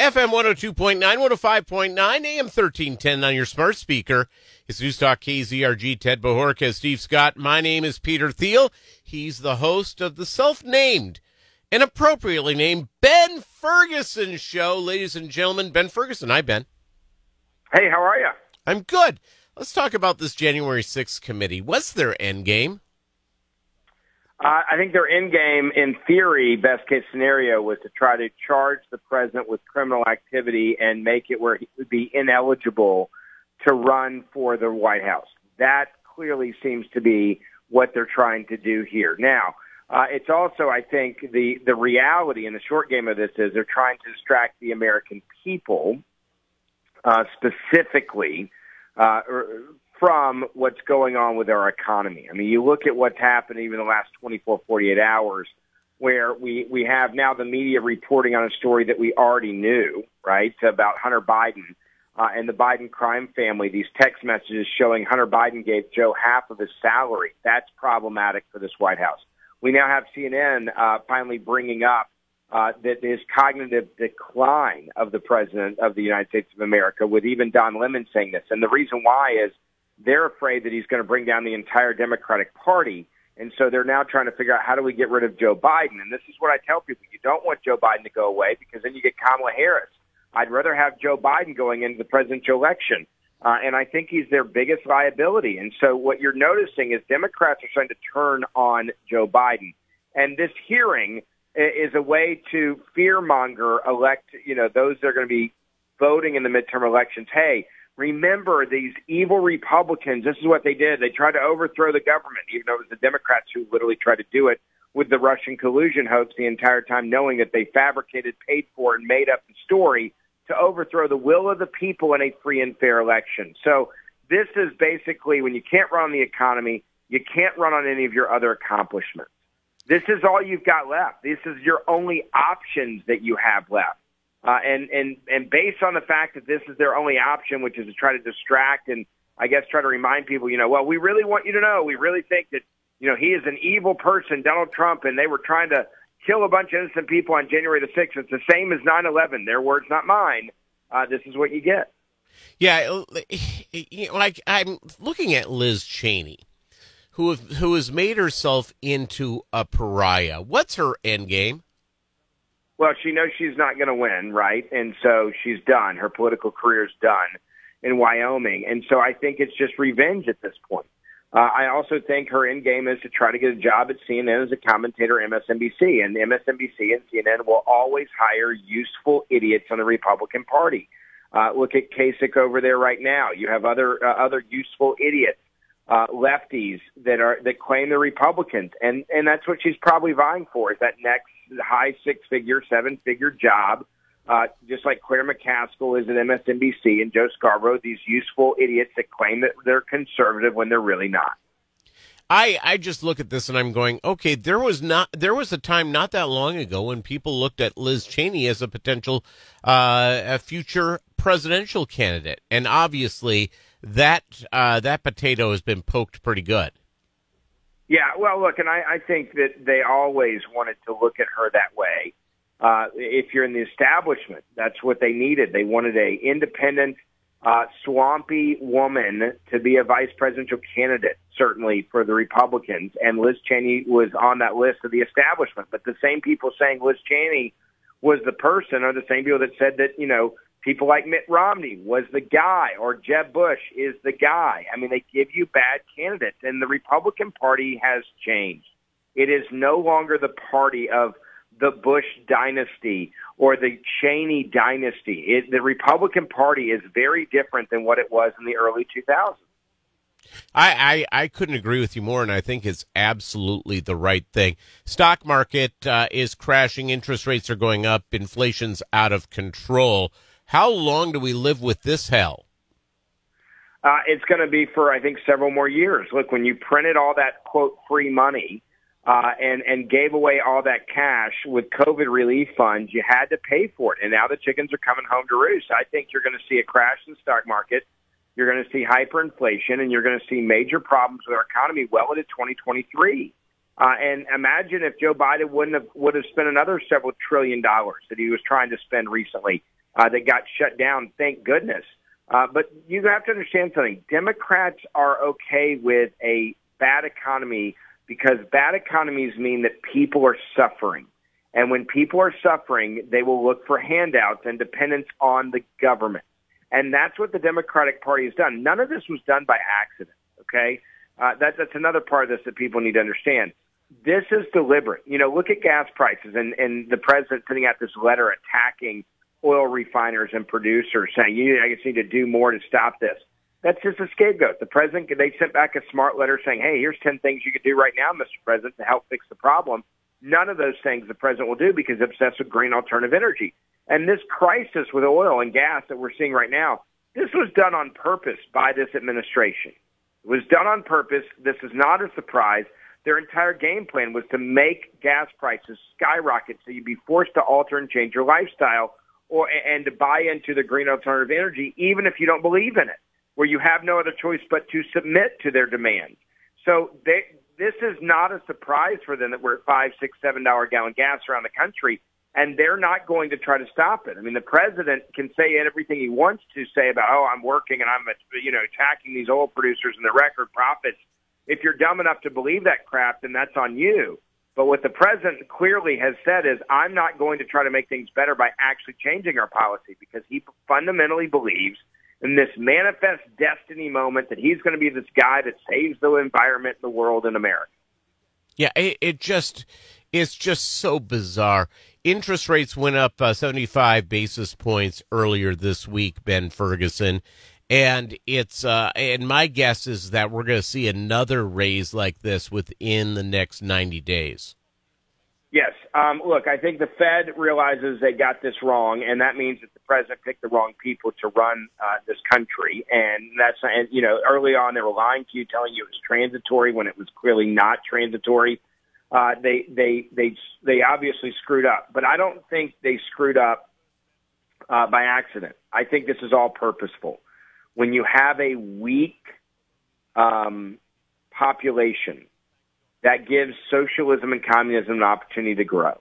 FM 102.9, 105.9, AM 1310 on your smart speaker. It's News Talk KZRG, Ted Bohorka, Steve Scott. My name is Peter Thiel. He's the host of the self-named and appropriately named Ben Ferguson Show. Ladies and gentlemen, Ben Ferguson. Hi, Ben. Hey, how are you? I'm good. Let's talk about this January 6th committee. What's their end game? Uh, I think their end game, in theory, best case scenario, was to try to charge the president with criminal activity and make it where he would be ineligible to run for the White House. That clearly seems to be what they're trying to do here. Now, uh, it's also, I think, the the reality in the short game of this is they're trying to distract the American people, uh, specifically uh, from what's going on with our economy. I mean, you look at what's happened even the last 24, 48 hours, where we, we have now the media reporting on a story that we already knew, right, about Hunter Biden uh, and the Biden crime family. These text messages showing Hunter Biden gave Joe half of his salary. That's problematic for this White House. We now have CNN uh, finally bringing up uh, that this cognitive decline of the president of the United States of America, with even Don Lemon saying this. And the reason why is they're afraid that he's going to bring down the entire Democratic Party. And so they're now trying to figure out how do we get rid of Joe Biden. And this is what I tell people. You don't want Joe Biden to go away because then you get Kamala Harris. I'd rather have Joe Biden going into the presidential election. Uh, and I think he's their biggest liability. And so what you're noticing is Democrats are trying to turn on Joe Biden. And this hearing is a way to fearmonger elect, you know, those that are going to be voting in the midterm elections. Hey, remember these evil Republicans. This is what they did. They tried to overthrow the government, even though it was the Democrats who literally tried to do it with the Russian collusion hoax the entire time, knowing that they fabricated, paid for, and made up the story to overthrow the will of the people in a free and fair election. So this is basically when you can't run the economy, you can't run on any of your other accomplishments. This is all you've got left. This is your only options that you have left. Uh, and, and, and based on the fact that this is their only option, which is to try to distract and I guess try to remind people, you know, well, we really want you to know, we really think that, you know, he is an evil person, Donald Trump, and they were trying to kill a bunch of innocent people on January the 6th. It's the same as 9-11. Their words, not mine. Uh, this is what you get. Yeah, like I'm looking at Liz Cheney, who who has made herself into a pariah. What's her end game? Well, she knows she's not going to win, right? And so she's done. Her political career is done in Wyoming. And so I think it's just revenge at this point. Uh, I also think her end game is to try to get a job at CNN as a commentator MSNBC. And MSNBC and CNN will always hire useful idiots on the Republican Party. Uh, look at Kasich over there right now. You have other uh, other useful idiots, uh, lefties that are that claim they're Republicans, and and that's what she's probably vying for is that next high six figure, seven figure job, uh, just like Claire McCaskill is at MSNBC and Joe Scarborough, these useful idiots that claim that they're conservative when they're really not. I, I just look at this and I'm going, okay, there was not there was a time not that long ago when people looked at Liz Cheney as a potential uh, a future presidential candidate, and obviously that uh, that potato has been poked pretty good. Yeah, well, look, and I, I think that they always wanted to look at her that way. Uh, if you're in the establishment, that's what they needed. They wanted a independent, uh, swampy woman to be a vice presidential candidate, certainly for the Republicans. And Liz Cheney was on that list of the establishment. But the same people saying Liz Cheney was the person are the same people that said that, you know, People like Mitt Romney was the guy, or Jeb Bush is the guy. I mean, they give you bad candidates, and the Republican Party has changed. It is no longer the party of the Bush dynasty or the Cheney dynasty. It, the Republican Party is very different than what it was in the early 2000s. I, I, I couldn't agree with you more, and I think it's absolutely the right thing. Stock market uh, is crashing, interest rates are going up, inflation's out of control. How long do we live with this hell? Uh, it's going to be for I think several more years. Look, when you printed all that quote free money uh, and and gave away all that cash with COVID relief funds, you had to pay for it. And now the chickens are coming home to roost. I think you're going to see a crash in the stock market. You're going to see hyperinflation, and you're going to see major problems with our economy well into 2023. Uh, and imagine if Joe Biden wouldn't have would have spent another several trillion dollars that he was trying to spend recently uh, that got shut down. Thank goodness. Uh, but you have to understand something. Democrats are okay with a bad economy because bad economies mean that people are suffering. And when people are suffering, they will look for handouts and dependence on the government. And that's what the Democratic Party has done. None of this was done by accident, okay? Uh, that, that's another part of this that people need to understand. This is deliberate. You know, look at gas prices and, and the president sending out this letter attacking oil refiners and producers saying, you I guess need to do more to stop this. That's just a scapegoat. The president, they sent back a smart letter saying, hey, here's 10 things you could do right now, Mr. President, to help fix the problem. None of those things the president will do because he's obsessed with green alternative energy. And this crisis with oil and gas that we're seeing right now, this was done on purpose by this administration. It was done on purpose. This is not a surprise. Their entire game plan was to make gas prices skyrocket so you'd be forced to alter and change your lifestyle or and to buy into the green alternative energy even if you don't believe in it, where you have no other choice but to submit to their demands. So they, this is not a surprise for them that we're at five, six, seven dollar gallon gas around the country and they're not going to try to stop it. I mean, the president can say everything he wants to say about, oh, I'm working and I'm, you know, attacking these oil producers and their record profits. If you're dumb enough to believe that crap, then that's on you. But what the president clearly has said is, I'm not going to try to make things better by actually changing our policy because he fundamentally believes in this manifest destiny moment that he's going to be this guy that saves the environment, the world, and America. Yeah, it, it just it's just so bizarre. Interest rates went up uh, 75 basis points earlier this week, Ben Ferguson. And it's uh, and my guess is that we're going to see another raise like this within the next 90 days. Yes. Um, look, I think the Fed realizes they got this wrong, and that means that the president picked the wrong people to run uh, this country. And that's, and you know, early on they were lying to you, telling you it was transitory when it was clearly not transitory uh, they they they they obviously screwed up. But I don't think they screwed up uh, by accident. I think this is all purposeful. When you have a weak um, population, that gives socialism and communism an opportunity to grow.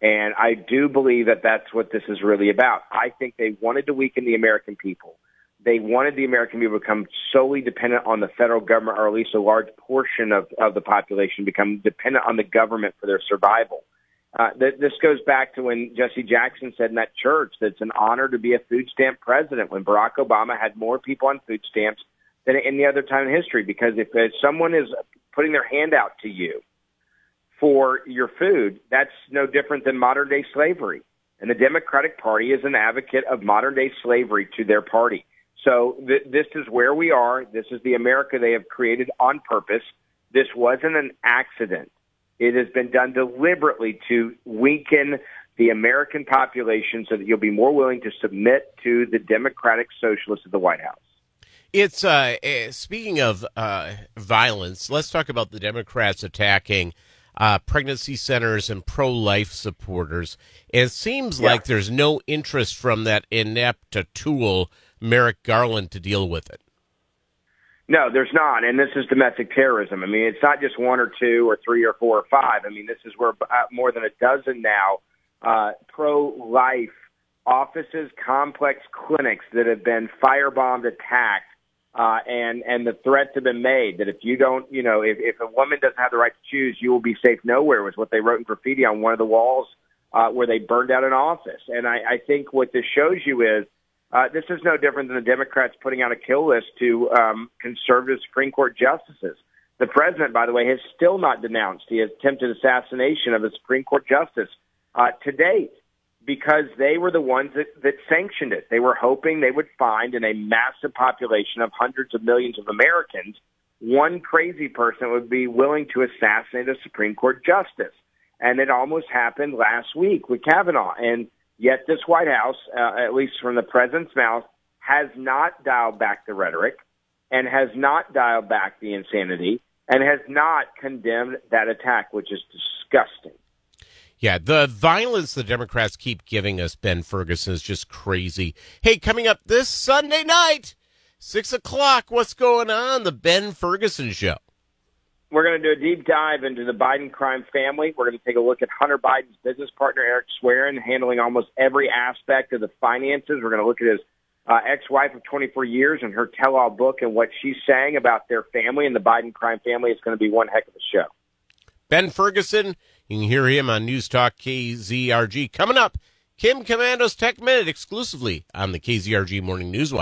And I do believe that that's what this is really about. I think they wanted to weaken the American people they wanted the American people to become solely dependent on the federal government, or at least a large portion of, of the population become dependent on the government for their survival. Uh, th- this goes back to when Jesse Jackson said in that church that it's an honor to be a food stamp president when Barack Obama had more people on food stamps than any other time in history. Because if, if someone is putting their hand out to you for your food, that's no different than modern day slavery. And the Democratic Party is an advocate of modern day slavery to their party. So th- this is where we are. This is the America they have created on purpose. This wasn't an accident. It has been done deliberately to weaken the American population so that you'll be more willing to submit to the Democratic Socialists of the White House. It's uh, uh, speaking of uh, violence. Let's talk about the Democrats attacking uh, pregnancy centers and pro-life supporters. It seems yeah. like there's no interest from that inept tool Merrick Garland to deal with it. No, there's not, and this is domestic terrorism. I mean, it's not just one or two or three or four or five. I mean, this is where uh, more than a dozen now uh, pro-life offices, complex clinics that have been firebombed, attacked, uh, and and the threats have been made that if you don't, you know, if, if a woman doesn't have the right to choose, you will be safe nowhere. Was what they wrote in graffiti on one of the walls uh, where they burned out an office. And I, I think what this shows you is uh, this is no different than the Democrats putting out a kill list to um, conservative Supreme Court justices. The president, by the way, has still not denounced the attempted assassination of a Supreme Court justice uh, to date because they were the ones that, that sanctioned it. They were hoping they would find in a massive population of hundreds of millions of Americans one crazy person would be willing to assassinate a Supreme Court justice. And it almost happened last week with Kavanaugh. And Yet this White House, uh, at least from the president's mouth, has not dialed back the rhetoric and has not dialed back the insanity and has not condemned that attack, which is disgusting. Yeah, the violence the Democrats keep giving us, Ben Ferguson, is just crazy. Hey, coming up this Sunday night, 6 o'clock, what's going on? The Ben Ferguson Show. We're going to do a deep dive into the Biden crime family. We're going to take a look at Hunter Biden's business partner, Eric Schwerin, handling almost every aspect of the finances. We're going to look at his uh, ex-wife of 24 years and her tell-all book and what she's saying about their family and the Biden crime family. It's going to be one heck of a show. Ben Ferguson, you can hear him on News Talk KZRG. Coming up, Kim Komando's Tech Minute exclusively on the KZRG Morning News.